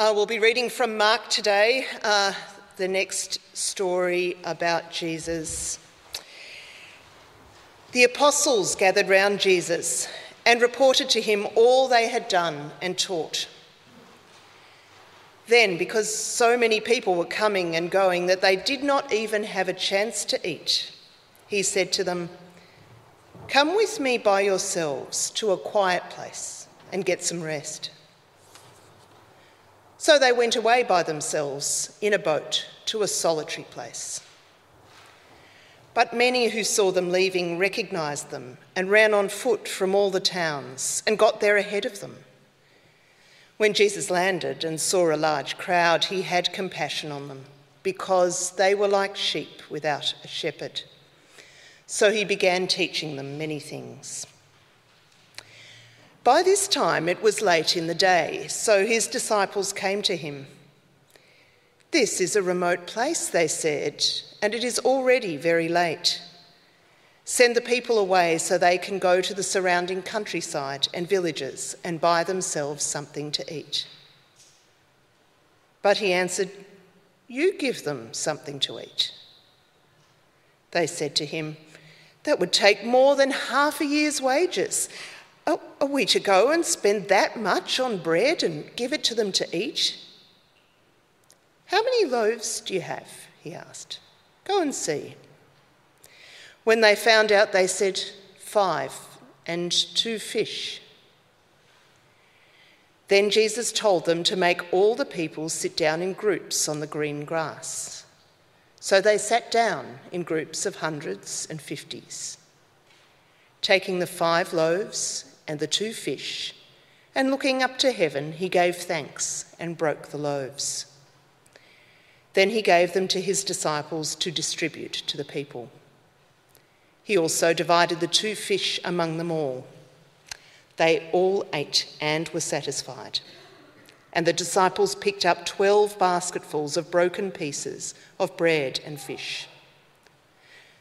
Uh, we'll be reading from Mark today, uh, the next story about Jesus. The apostles gathered round Jesus and reported to him all they had done and taught. Then, because so many people were coming and going that they did not even have a chance to eat, he said to them, Come with me by yourselves to a quiet place and get some rest. So they went away by themselves in a boat to a solitary place. But many who saw them leaving recognized them and ran on foot from all the towns and got there ahead of them. When Jesus landed and saw a large crowd, he had compassion on them because they were like sheep without a shepherd. So he began teaching them many things. By this time it was late in the day, so his disciples came to him. This is a remote place, they said, and it is already very late. Send the people away so they can go to the surrounding countryside and villages and buy themselves something to eat. But he answered, You give them something to eat. They said to him, That would take more than half a year's wages. Oh, are we to go and spend that much on bread and give it to them to eat? How many loaves do you have? he asked. Go and see. When they found out, they said, Five and two fish. Then Jesus told them to make all the people sit down in groups on the green grass. So they sat down in groups of hundreds and fifties. Taking the five loaves and the two fish, and looking up to heaven, he gave thanks and broke the loaves. Then he gave them to his disciples to distribute to the people. He also divided the two fish among them all. They all ate and were satisfied. And the disciples picked up twelve basketfuls of broken pieces of bread and fish.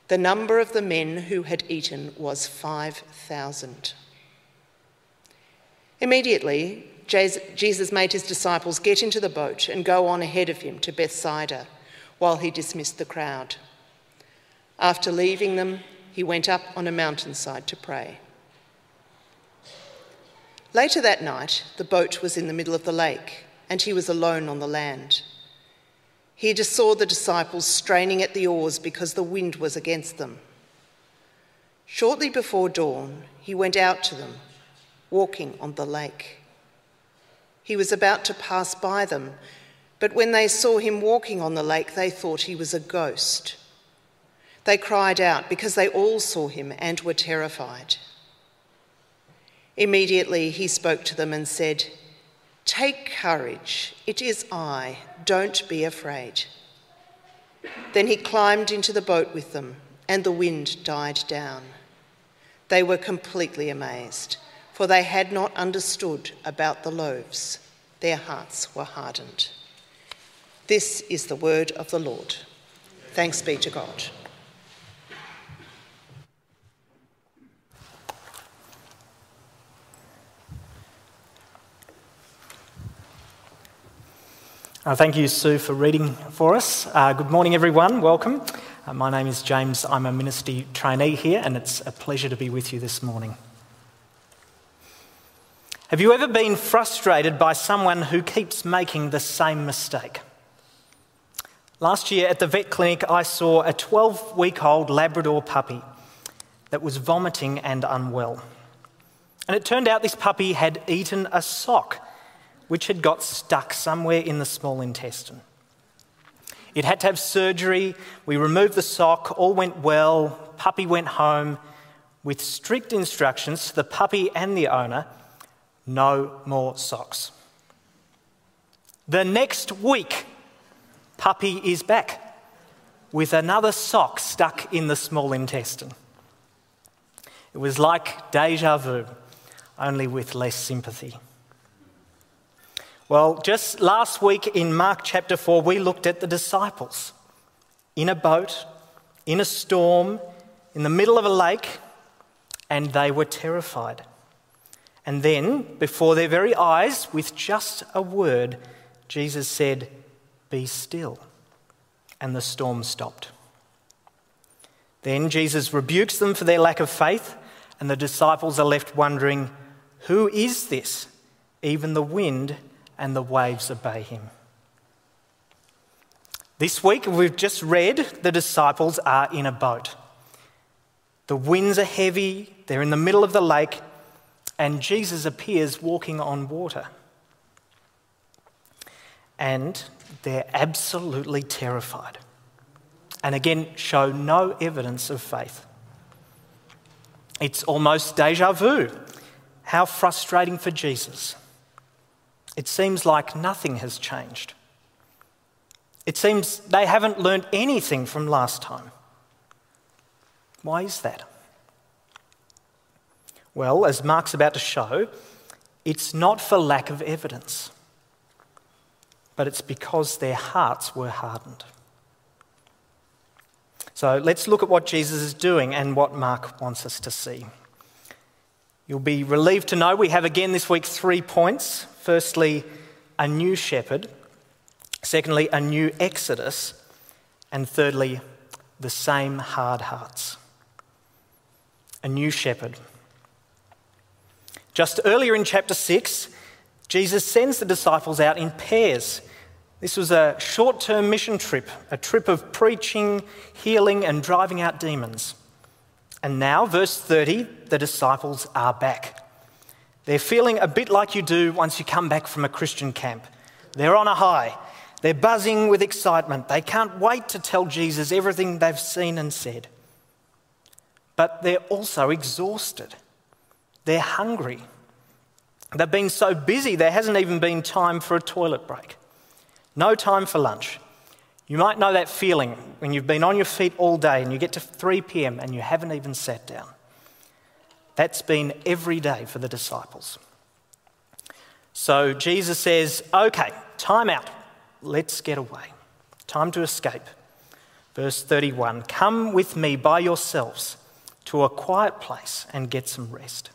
The number of the men who had eaten was 5,000. Immediately, Jesus made his disciples get into the boat and go on ahead of him to Bethsaida while he dismissed the crowd. After leaving them, he went up on a mountainside to pray. Later that night, the boat was in the middle of the lake, and he was alone on the land. He just saw the disciples straining at the oars because the wind was against them. Shortly before dawn, he went out to them walking on the lake. He was about to pass by them, but when they saw him walking on the lake, they thought he was a ghost. They cried out because they all saw him and were terrified. Immediately he spoke to them and said, Take courage, it is I, don't be afraid. Then he climbed into the boat with them, and the wind died down. They were completely amazed for they had not understood about the loaves. Their hearts were hardened. This is the word of the Lord. Thanks be to God. Uh, thank you, Sue, for reading for us. Uh, good morning, everyone. Welcome. Uh, my name is James. I'm a ministry trainee here, and it's a pleasure to be with you this morning. Have you ever been frustrated by someone who keeps making the same mistake? Last year at the vet clinic, I saw a 12 week old Labrador puppy that was vomiting and unwell. And it turned out this puppy had eaten a sock, which had got stuck somewhere in the small intestine. It had to have surgery. We removed the sock, all went well. Puppy went home with strict instructions to the puppy and the owner no more socks. The next week, puppy is back with another sock stuck in the small intestine. It was like deja vu, only with less sympathy. Well, just last week in Mark chapter 4, we looked at the disciples in a boat, in a storm, in the middle of a lake, and they were terrified. And then, before their very eyes, with just a word, Jesus said, Be still. And the storm stopped. Then Jesus rebukes them for their lack of faith, and the disciples are left wondering, Who is this? Even the wind and the waves obey him. This week, we've just read the disciples are in a boat. The winds are heavy, they're in the middle of the lake, and Jesus appears walking on water. And they're absolutely terrified. And again, show no evidence of faith. It's almost deja vu. How frustrating for Jesus. It seems like nothing has changed. It seems they haven't learned anything from last time. Why is that? Well, as Mark's about to show, it's not for lack of evidence, but it's because their hearts were hardened. So let's look at what Jesus is doing and what Mark wants us to see. You'll be relieved to know we have again this week three points. Firstly, a new shepherd. Secondly, a new exodus. And thirdly, the same hard hearts. A new shepherd. Just earlier in chapter 6, Jesus sends the disciples out in pairs. This was a short term mission trip, a trip of preaching, healing, and driving out demons. And now, verse 30, the disciples are back. They're feeling a bit like you do once you come back from a Christian camp. They're on a high. They're buzzing with excitement. They can't wait to tell Jesus everything they've seen and said. But they're also exhausted. They're hungry. They've been so busy, there hasn't even been time for a toilet break. No time for lunch. You might know that feeling when you've been on your feet all day and you get to 3 p.m. and you haven't even sat down. That's been every day for the disciples. So Jesus says, okay, time out. Let's get away. Time to escape. Verse 31 Come with me by yourselves to a quiet place and get some rest.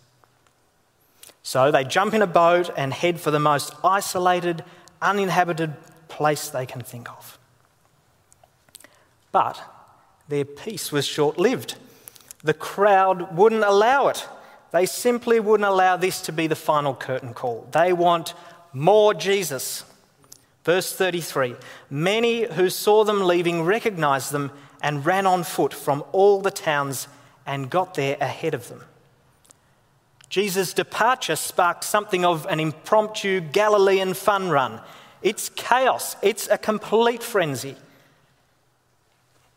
So they jump in a boat and head for the most isolated, uninhabited place they can think of. But their peace was short lived. The crowd wouldn't allow it. They simply wouldn't allow this to be the final curtain call. They want more Jesus. Verse 33 Many who saw them leaving recognized them and ran on foot from all the towns and got there ahead of them. Jesus' departure sparked something of an impromptu Galilean fun run. It's chaos, it's a complete frenzy.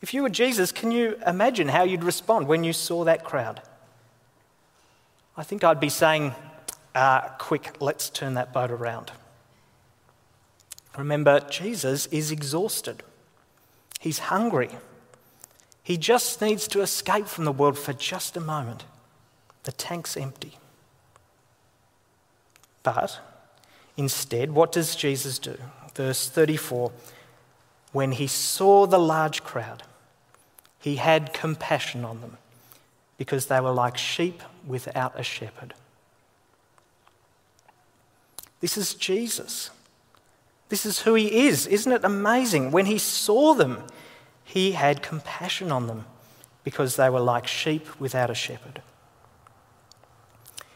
If you were Jesus, can you imagine how you'd respond when you saw that crowd? I think I'd be saying, uh, quick, let's turn that boat around. Remember, Jesus is exhausted. He's hungry. He just needs to escape from the world for just a moment. The tank's empty. But instead, what does Jesus do? Verse 34 When he saw the large crowd, he had compassion on them because they were like sheep without a shepherd. This is Jesus. This is who he is. Isn't it amazing? When he saw them, he had compassion on them because they were like sheep without a shepherd.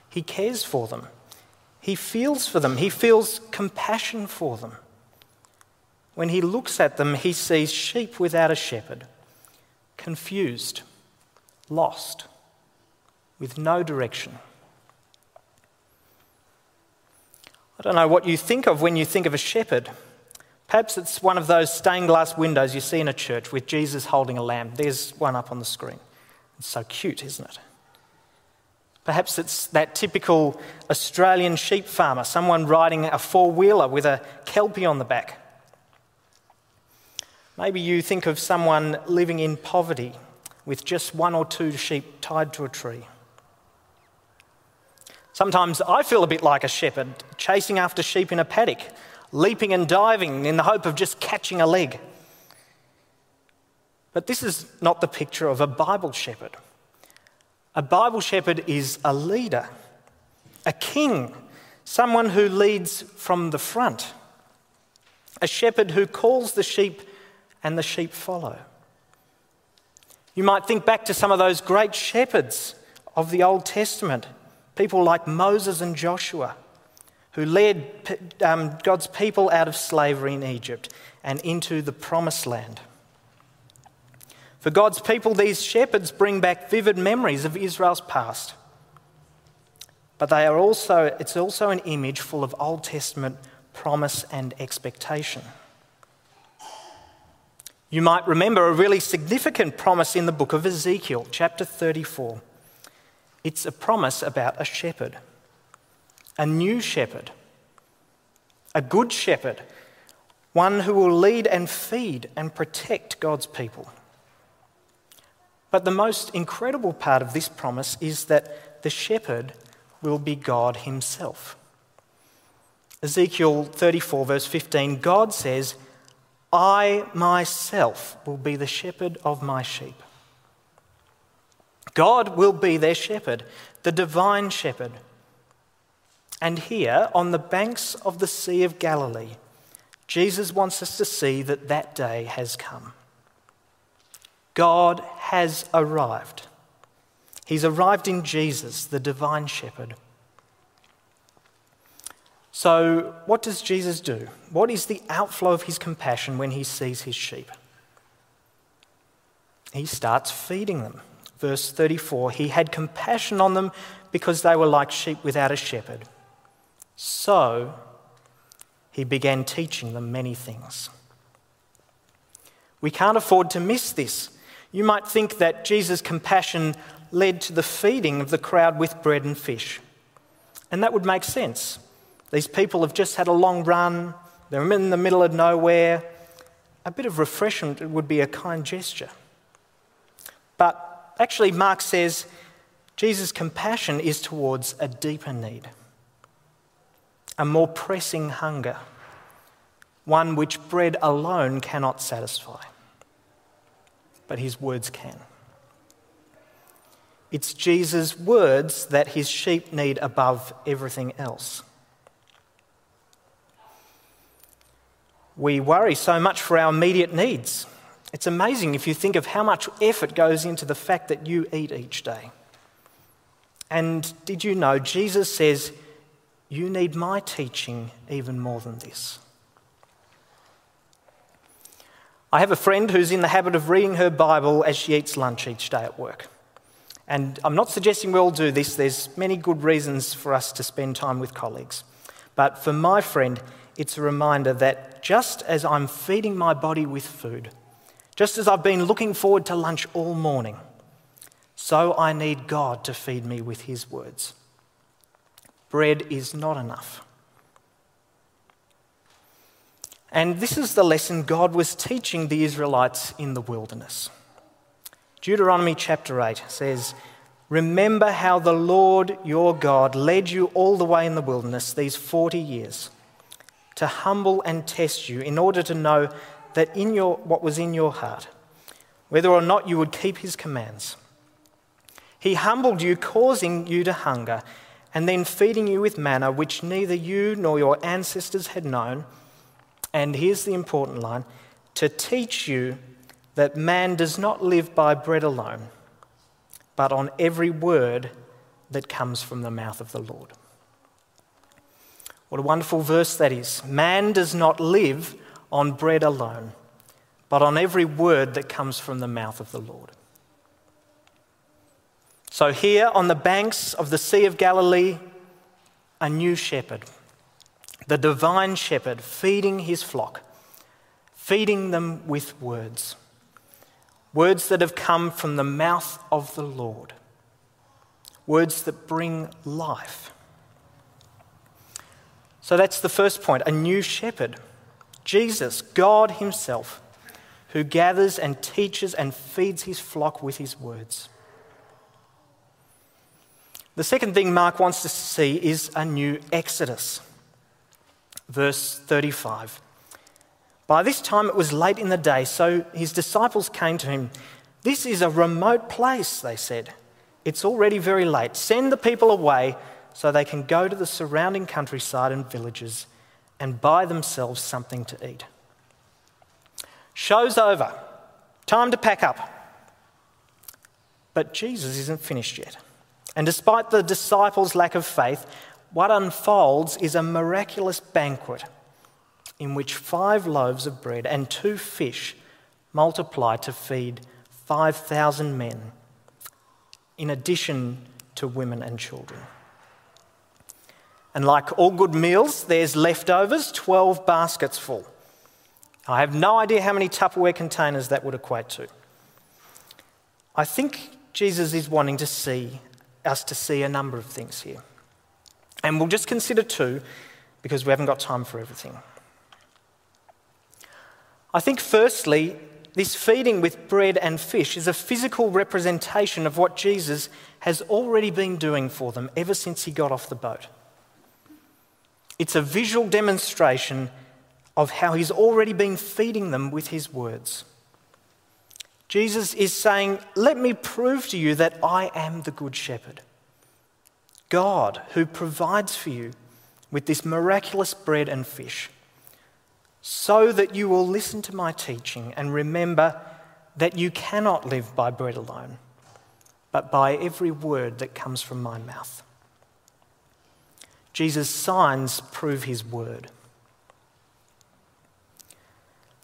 He cares for them. He feels for them. He feels compassion for them. When he looks at them, he sees sheep without a shepherd, confused, lost, with no direction. I don't know what you think of when you think of a shepherd. Perhaps it's one of those stained glass windows you see in a church with Jesus holding a lamb. There's one up on the screen. It's so cute, isn't it? Perhaps it's that typical Australian sheep farmer, someone riding a four wheeler with a kelpie on the back. Maybe you think of someone living in poverty with just one or two sheep tied to a tree. Sometimes I feel a bit like a shepherd chasing after sheep in a paddock, leaping and diving in the hope of just catching a leg. But this is not the picture of a Bible shepherd. A Bible shepherd is a leader, a king, someone who leads from the front. a shepherd who calls the sheep and the sheep follow. You might think back to some of those great shepherds of the Old Testament, people like Moses and Joshua, who led um, God's people out of slavery in Egypt and into the promised land. For God's people, these shepherds bring back vivid memories of Israel's past. But they are also, it's also an image full of Old Testament promise and expectation. You might remember a really significant promise in the book of Ezekiel, chapter 34. It's a promise about a shepherd, a new shepherd, a good shepherd, one who will lead and feed and protect God's people. But the most incredible part of this promise is that the shepherd will be God himself. Ezekiel 34, verse 15, God says, I myself will be the shepherd of my sheep. God will be their shepherd, the divine shepherd. And here, on the banks of the Sea of Galilee, Jesus wants us to see that that day has come. God has arrived. He's arrived in Jesus, the divine shepherd. So, what does Jesus do? What is the outflow of his compassion when he sees his sheep? He starts feeding them. Verse 34 He had compassion on them because they were like sheep without a shepherd. So, he began teaching them many things. We can't afford to miss this. You might think that Jesus' compassion led to the feeding of the crowd with bread and fish. And that would make sense. These people have just had a long run, they're in the middle of nowhere. A bit of refreshment would be a kind gesture. But actually, Mark says Jesus' compassion is towards a deeper need, a more pressing hunger, one which bread alone cannot satisfy, but his words can. It's Jesus' words that his sheep need above everything else. we worry so much for our immediate needs. It's amazing if you think of how much effort goes into the fact that you eat each day. And did you know Jesus says, You need my teaching even more than this? I have a friend who's in the habit of reading her Bible as she eats lunch each day at work. And I'm not suggesting we all do this, there's many good reasons for us to spend time with colleagues. But for my friend, it's a reminder that just as I'm feeding my body with food, just as I've been looking forward to lunch all morning, so I need God to feed me with His words. Bread is not enough. And this is the lesson God was teaching the Israelites in the wilderness. Deuteronomy chapter 8 says, Remember how the Lord your God led you all the way in the wilderness these 40 years to humble and test you in order to know that in your, what was in your heart, whether or not you would keep his commands. He humbled you, causing you to hunger, and then feeding you with manna which neither you nor your ancestors had known. And here's the important line to teach you that man does not live by bread alone, but on every word that comes from the mouth of the Lord. What a wonderful verse that is. Man does not live on bread alone, but on every word that comes from the mouth of the Lord. So, here on the banks of the Sea of Galilee, a new shepherd, the divine shepherd, feeding his flock, feeding them with words. Words that have come from the mouth of the Lord. Words that bring life. So that's the first point a new shepherd. Jesus, God Himself, who gathers and teaches and feeds His flock with His words. The second thing Mark wants us to see is a new exodus. Verse 35. By this time it was late in the day, so his disciples came to him. This is a remote place, they said. It's already very late. Send the people away so they can go to the surrounding countryside and villages and buy themselves something to eat. Show's over. Time to pack up. But Jesus isn't finished yet. And despite the disciples' lack of faith, what unfolds is a miraculous banquet in which five loaves of bread and two fish multiply to feed 5,000 men, in addition to women and children. And like all good meals, there's leftovers, 12 baskets full. I have no idea how many Tupperware containers that would equate to. I think Jesus is wanting to see us to see a number of things here. And we'll just consider two because we haven't got time for everything. I think, firstly, this feeding with bread and fish is a physical representation of what Jesus has already been doing for them ever since he got off the boat. It's a visual demonstration of how he's already been feeding them with his words. Jesus is saying, Let me prove to you that I am the Good Shepherd. God, who provides for you with this miraculous bread and fish, so that you will listen to my teaching and remember that you cannot live by bread alone, but by every word that comes from my mouth. Jesus' signs prove his word.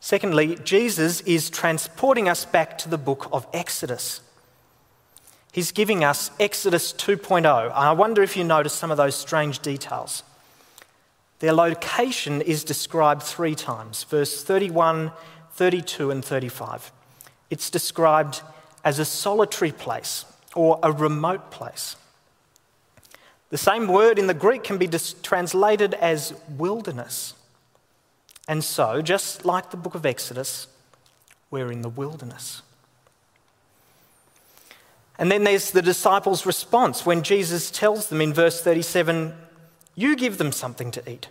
Secondly, Jesus is transporting us back to the book of Exodus. He's giving us Exodus 2.0. I wonder if you notice some of those strange details. Their location is described three times verse 31, 32, and 35. It's described as a solitary place or a remote place. The same word in the Greek can be translated as wilderness. And so, just like the book of Exodus, we're in the wilderness. And then there's the disciples' response when Jesus tells them in verse 37 You give them something to eat.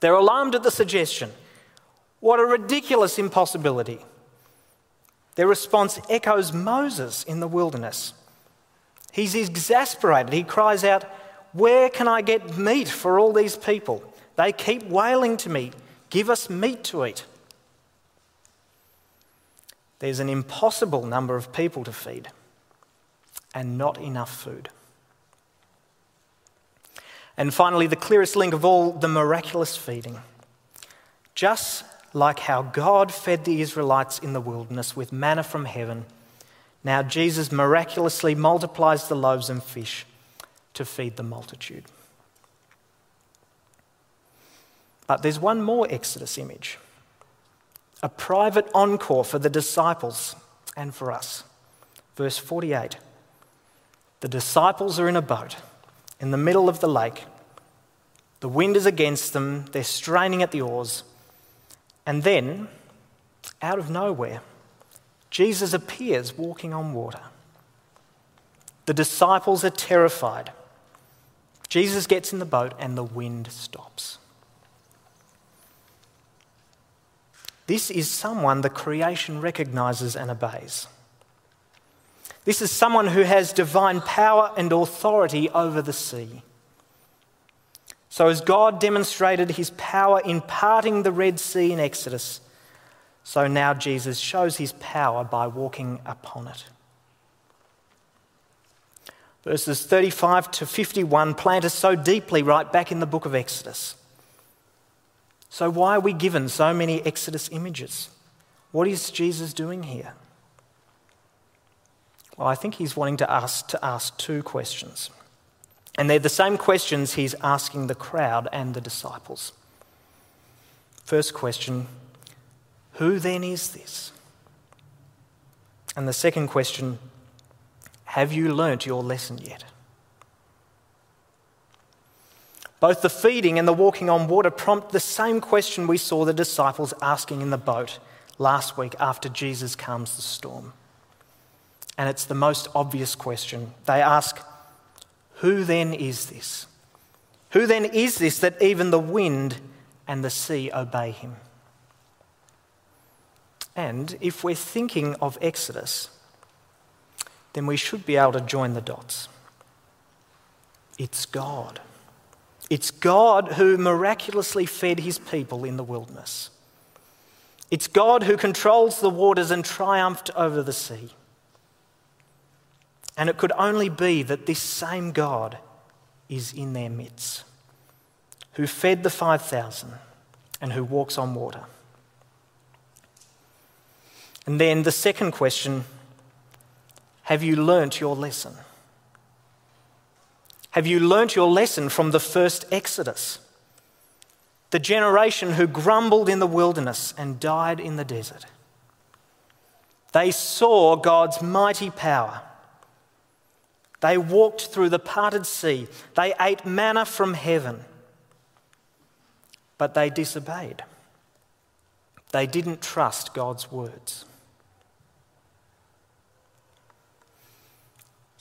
They're alarmed at the suggestion. What a ridiculous impossibility. Their response echoes Moses in the wilderness. He's exasperated. He cries out, Where can I get meat for all these people? They keep wailing to me, Give us meat to eat. There's an impossible number of people to feed and not enough food. And finally, the clearest link of all the miraculous feeding. Just like how God fed the Israelites in the wilderness with manna from heaven now, Jesus miraculously multiplies the loaves and fish to feed the multitude. But there's one more Exodus image a private encore for the disciples and for us. Verse 48 The disciples are in a boat in the middle of the lake. The wind is against them, they're straining at the oars. And then, out of nowhere, Jesus appears walking on water. The disciples are terrified. Jesus gets in the boat and the wind stops. This is someone the creation recognizes and obeys. This is someone who has divine power and authority over the sea. So, as God demonstrated his power in parting the Red Sea in Exodus, so now Jesus shows his power by walking upon it. Verses 35 to 51 plant us so deeply right back in the book of Exodus. So, why are we given so many Exodus images? What is Jesus doing here? Well, I think he's wanting to ask, to ask two questions. And they're the same questions he's asking the crowd and the disciples. First question who then is this? And the second question have you learnt your lesson yet? Both the feeding and the walking on water prompt the same question we saw the disciples asking in the boat last week after Jesus calms the storm. And it's the most obvious question. They ask, Who then is this? Who then is this that even the wind and the sea obey him? And if we're thinking of Exodus, then we should be able to join the dots. It's God. It's God who miraculously fed his people in the wilderness. It's God who controls the waters and triumphed over the sea. And it could only be that this same God is in their midst, who fed the 5,000 and who walks on water. And then the second question have you learnt your lesson? Have you learnt your lesson from the first Exodus? The generation who grumbled in the wilderness and died in the desert. They saw God's mighty power. They walked through the parted sea. They ate manna from heaven. But they disobeyed. They didn't trust God's words.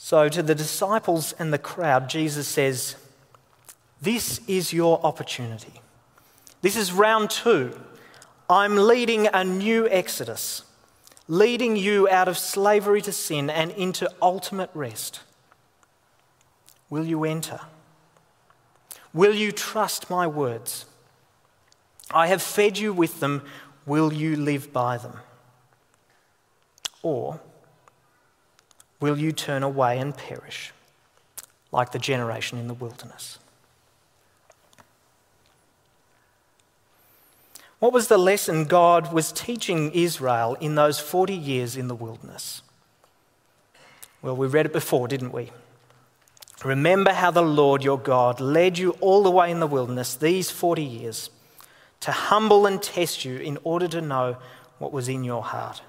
So, to the disciples and the crowd, Jesus says, This is your opportunity. This is round two. I'm leading a new exodus, leading you out of slavery to sin and into ultimate rest. Will you enter? Will you trust my words? I have fed you with them. Will you live by them? Or will you turn away and perish like the generation in the wilderness? What was the lesson God was teaching Israel in those 40 years in the wilderness? Well, we read it before, didn't we? Remember how the Lord your God led you all the way in the wilderness these 40 years to humble and test you in order to know what was in your heart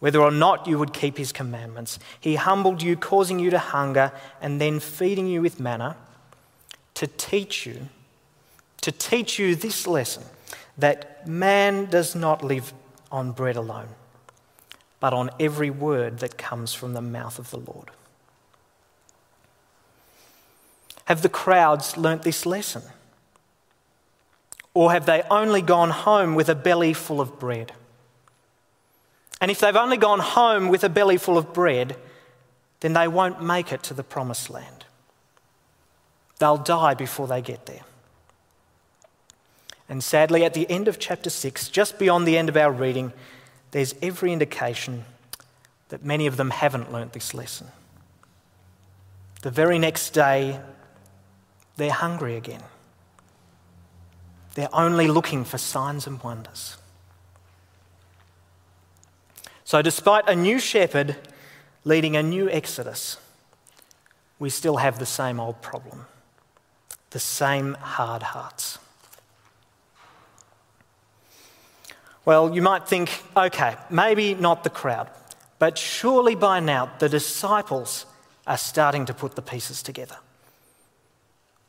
whether or not you would keep his commandments. He humbled you, causing you to hunger, and then feeding you with manna to teach you, to teach you this lesson that man does not live on bread alone, but on every word that comes from the mouth of the Lord. Have the crowds learnt this lesson? Or have they only gone home with a belly full of bread? And if they've only gone home with a belly full of bread, then they won't make it to the promised land. They'll die before they get there. And sadly, at the end of chapter 6, just beyond the end of our reading, there's every indication that many of them haven't learnt this lesson. The very next day, they're hungry again. They're only looking for signs and wonders. So, despite a new shepherd leading a new exodus, we still have the same old problem the same hard hearts. Well, you might think, okay, maybe not the crowd, but surely by now the disciples are starting to put the pieces together.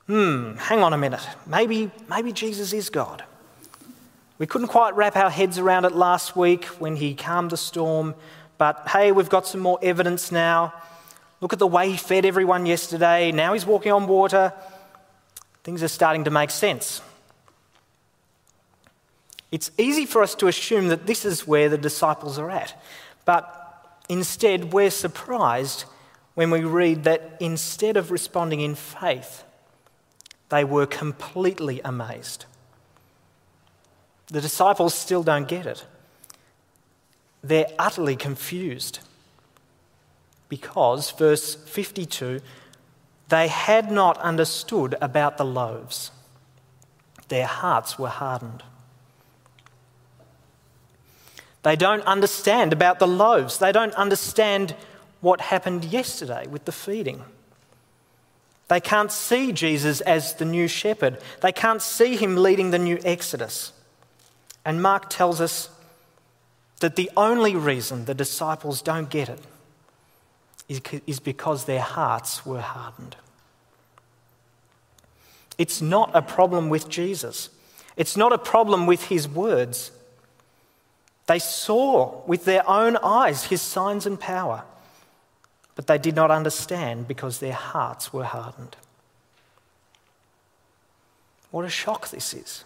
Hmm, hang on a minute. Maybe, maybe Jesus is God. We couldn't quite wrap our heads around it last week when he calmed the storm, but hey, we've got some more evidence now. Look at the way he fed everyone yesterday. Now he's walking on water. Things are starting to make sense. It's easy for us to assume that this is where the disciples are at, but instead, we're surprised when we read that instead of responding in faith, they were completely amazed. The disciples still don't get it. They're utterly confused because, verse 52, they had not understood about the loaves. Their hearts were hardened. They don't understand about the loaves. They don't understand what happened yesterday with the feeding. They can't see Jesus as the new shepherd. They can't see him leading the new Exodus. And Mark tells us that the only reason the disciples don't get it is because their hearts were hardened. It's not a problem with Jesus. It's not a problem with his words. They saw with their own eyes his signs and power, but they did not understand because their hearts were hardened. What a shock this is.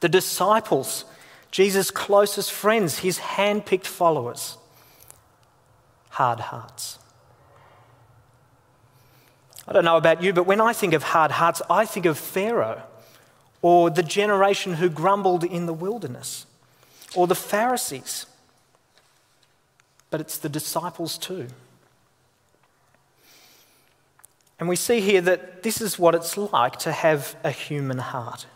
The disciples, Jesus' closest friends, his hand picked followers, hard hearts. I don't know about you, but when I think of hard hearts, I think of Pharaoh or the generation who grumbled in the wilderness or the Pharisees. But it's the disciples too. And we see here that this is what it's like to have a human heart.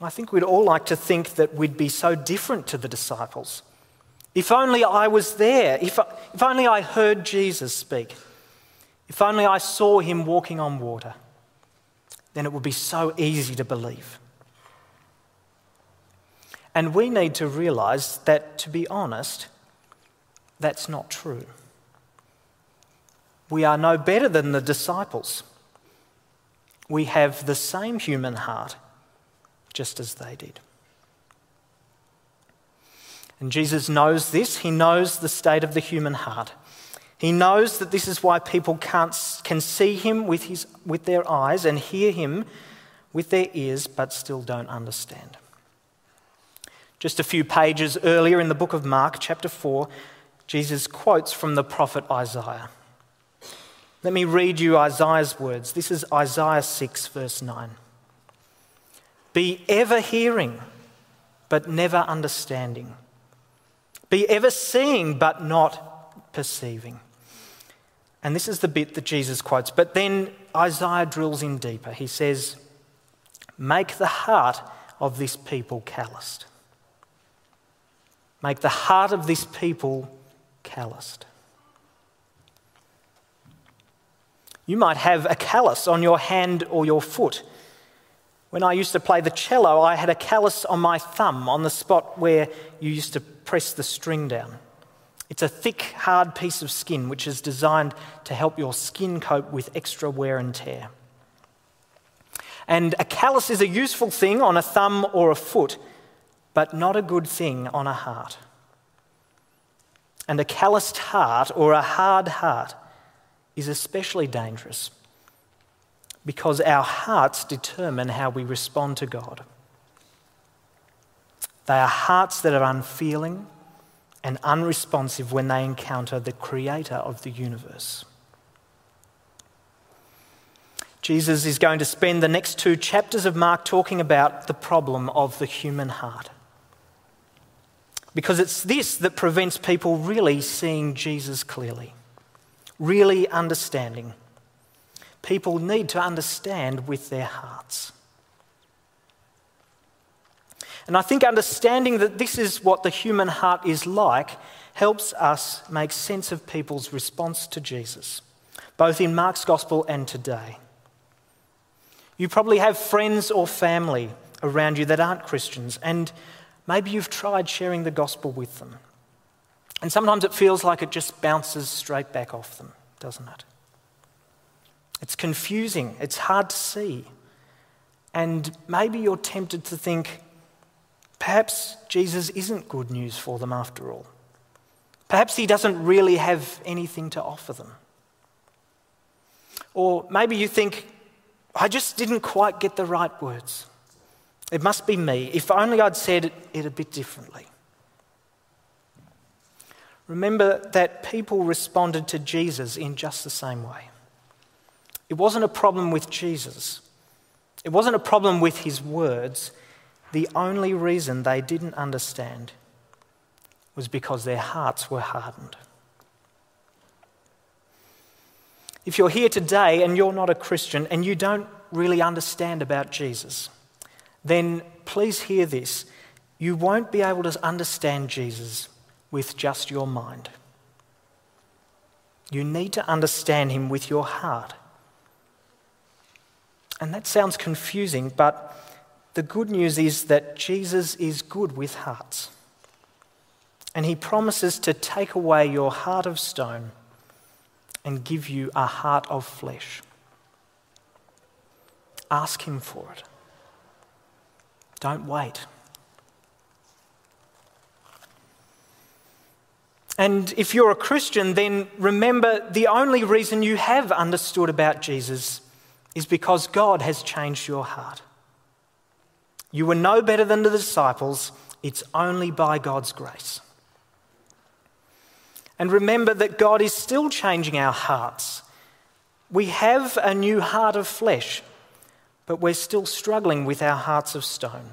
I think we'd all like to think that we'd be so different to the disciples. If only I was there, if, if only I heard Jesus speak, if only I saw him walking on water, then it would be so easy to believe. And we need to realize that, to be honest, that's not true. We are no better than the disciples. We have the same human heart, just as they did. And Jesus knows this. He knows the state of the human heart. He knows that this is why people can't, can see him with, his, with their eyes and hear him with their ears, but still don't understand. Just a few pages earlier in the book of Mark, chapter 4, Jesus quotes from the prophet Isaiah. Let me read you Isaiah's words. This is Isaiah 6, verse 9. Be ever hearing, but never understanding. Be ever seeing, but not perceiving. And this is the bit that Jesus quotes. But then Isaiah drills in deeper. He says, Make the heart of this people calloused. Make the heart of this people calloused. You might have a callus on your hand or your foot. When I used to play the cello, I had a callus on my thumb on the spot where you used to press the string down. It's a thick, hard piece of skin which is designed to help your skin cope with extra wear and tear. And a callus is a useful thing on a thumb or a foot, but not a good thing on a heart. And a calloused heart or a hard heart is especially dangerous because our hearts determine how we respond to God. They are hearts that are unfeeling and unresponsive when they encounter the creator of the universe. Jesus is going to spend the next two chapters of Mark talking about the problem of the human heart. Because it's this that prevents people really seeing Jesus clearly really understanding. People need to understand with their hearts. And I think understanding that this is what the human heart is like helps us make sense of people's response to Jesus, both in Mark's gospel and today. You probably have friends or family around you that aren't Christians, and maybe you've tried sharing the gospel with them. And sometimes it feels like it just bounces straight back off them, doesn't it? It's confusing, it's hard to see. And maybe you're tempted to think, perhaps Jesus isn't good news for them after all. Perhaps he doesn't really have anything to offer them. Or maybe you think, I just didn't quite get the right words. It must be me. If only I'd said it a bit differently. Remember that people responded to Jesus in just the same way. It wasn't a problem with Jesus, it wasn't a problem with his words. The only reason they didn't understand was because their hearts were hardened. If you're here today and you're not a Christian and you don't really understand about Jesus, then please hear this. You won't be able to understand Jesus with just your mind. You need to understand him with your heart. And that sounds confusing, but the good news is that Jesus is good with hearts. And he promises to take away your heart of stone and give you a heart of flesh. Ask him for it. Don't wait. And if you're a Christian, then remember the only reason you have understood about Jesus is because God has changed your heart. You were no better than the disciples, it's only by God's grace. And remember that God is still changing our hearts We have a new heart of flesh, but we're still struggling with our hearts of stone.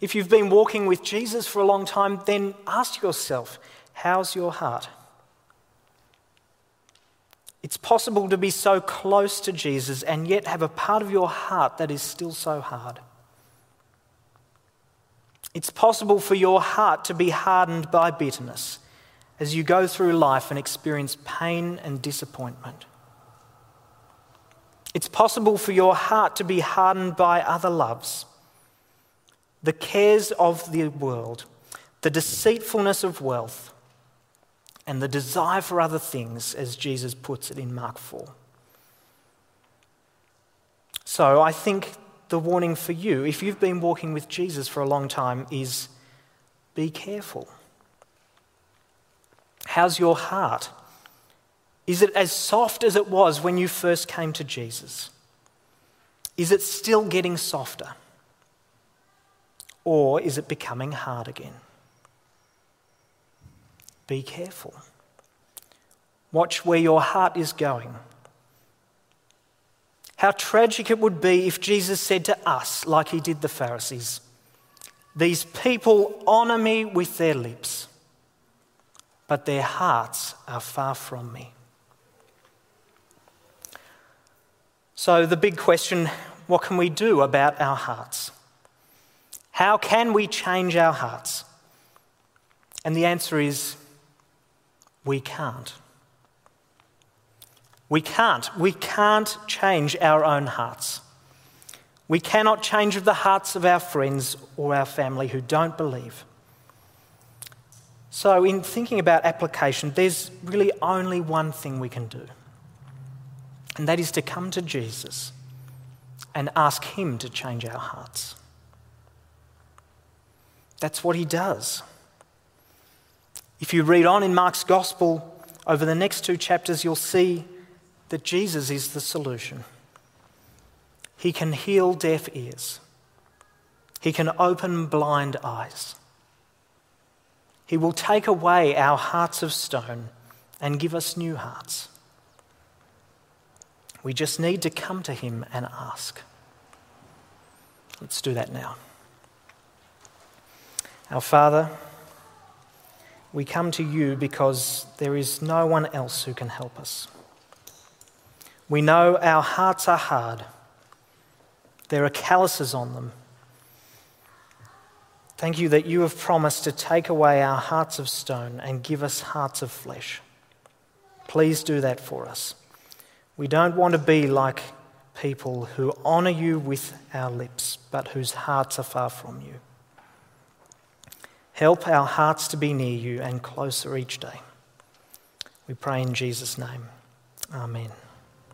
If you've been walking with Jesus for a long time, then ask yourself, how's your heart? It's possible to be so close to Jesus and yet have a part of your heart that is still so hard. It's possible for your heart to be hardened by bitterness as you go through life and experience pain and disappointment. It's possible for your heart to be hardened by other loves, the cares of the world, the deceitfulness of wealth, and the desire for other things, as Jesus puts it in Mark 4. So I think the warning for you, if you've been walking with Jesus for a long time, is be careful. How's your heart? Is it as soft as it was when you first came to Jesus? Is it still getting softer? Or is it becoming hard again? Be careful. Watch where your heart is going. How tragic it would be if Jesus said to us, like he did the Pharisees, These people honour me with their lips, but their hearts are far from me. So, the big question what can we do about our hearts? How can we change our hearts? And the answer is we can't. We can't. We can't change our own hearts. We cannot change the hearts of our friends or our family who don't believe. So, in thinking about application, there's really only one thing we can do, and that is to come to Jesus and ask Him to change our hearts. That's what He does. If you read on in Mark's Gospel over the next two chapters, you'll see that Jesus is the solution. He can heal deaf ears, He can open blind eyes. He will take away our hearts of stone and give us new hearts. We just need to come to Him and ask. Let's do that now. Our Father, we come to you because there is no one else who can help us. We know our hearts are hard, there are calluses on them. Thank you that you have promised to take away our hearts of stone and give us hearts of flesh. Please do that for us. We don't want to be like people who honour you with our lips, but whose hearts are far from you. Help our hearts to be near you and closer each day. We pray in Jesus' name. Amen.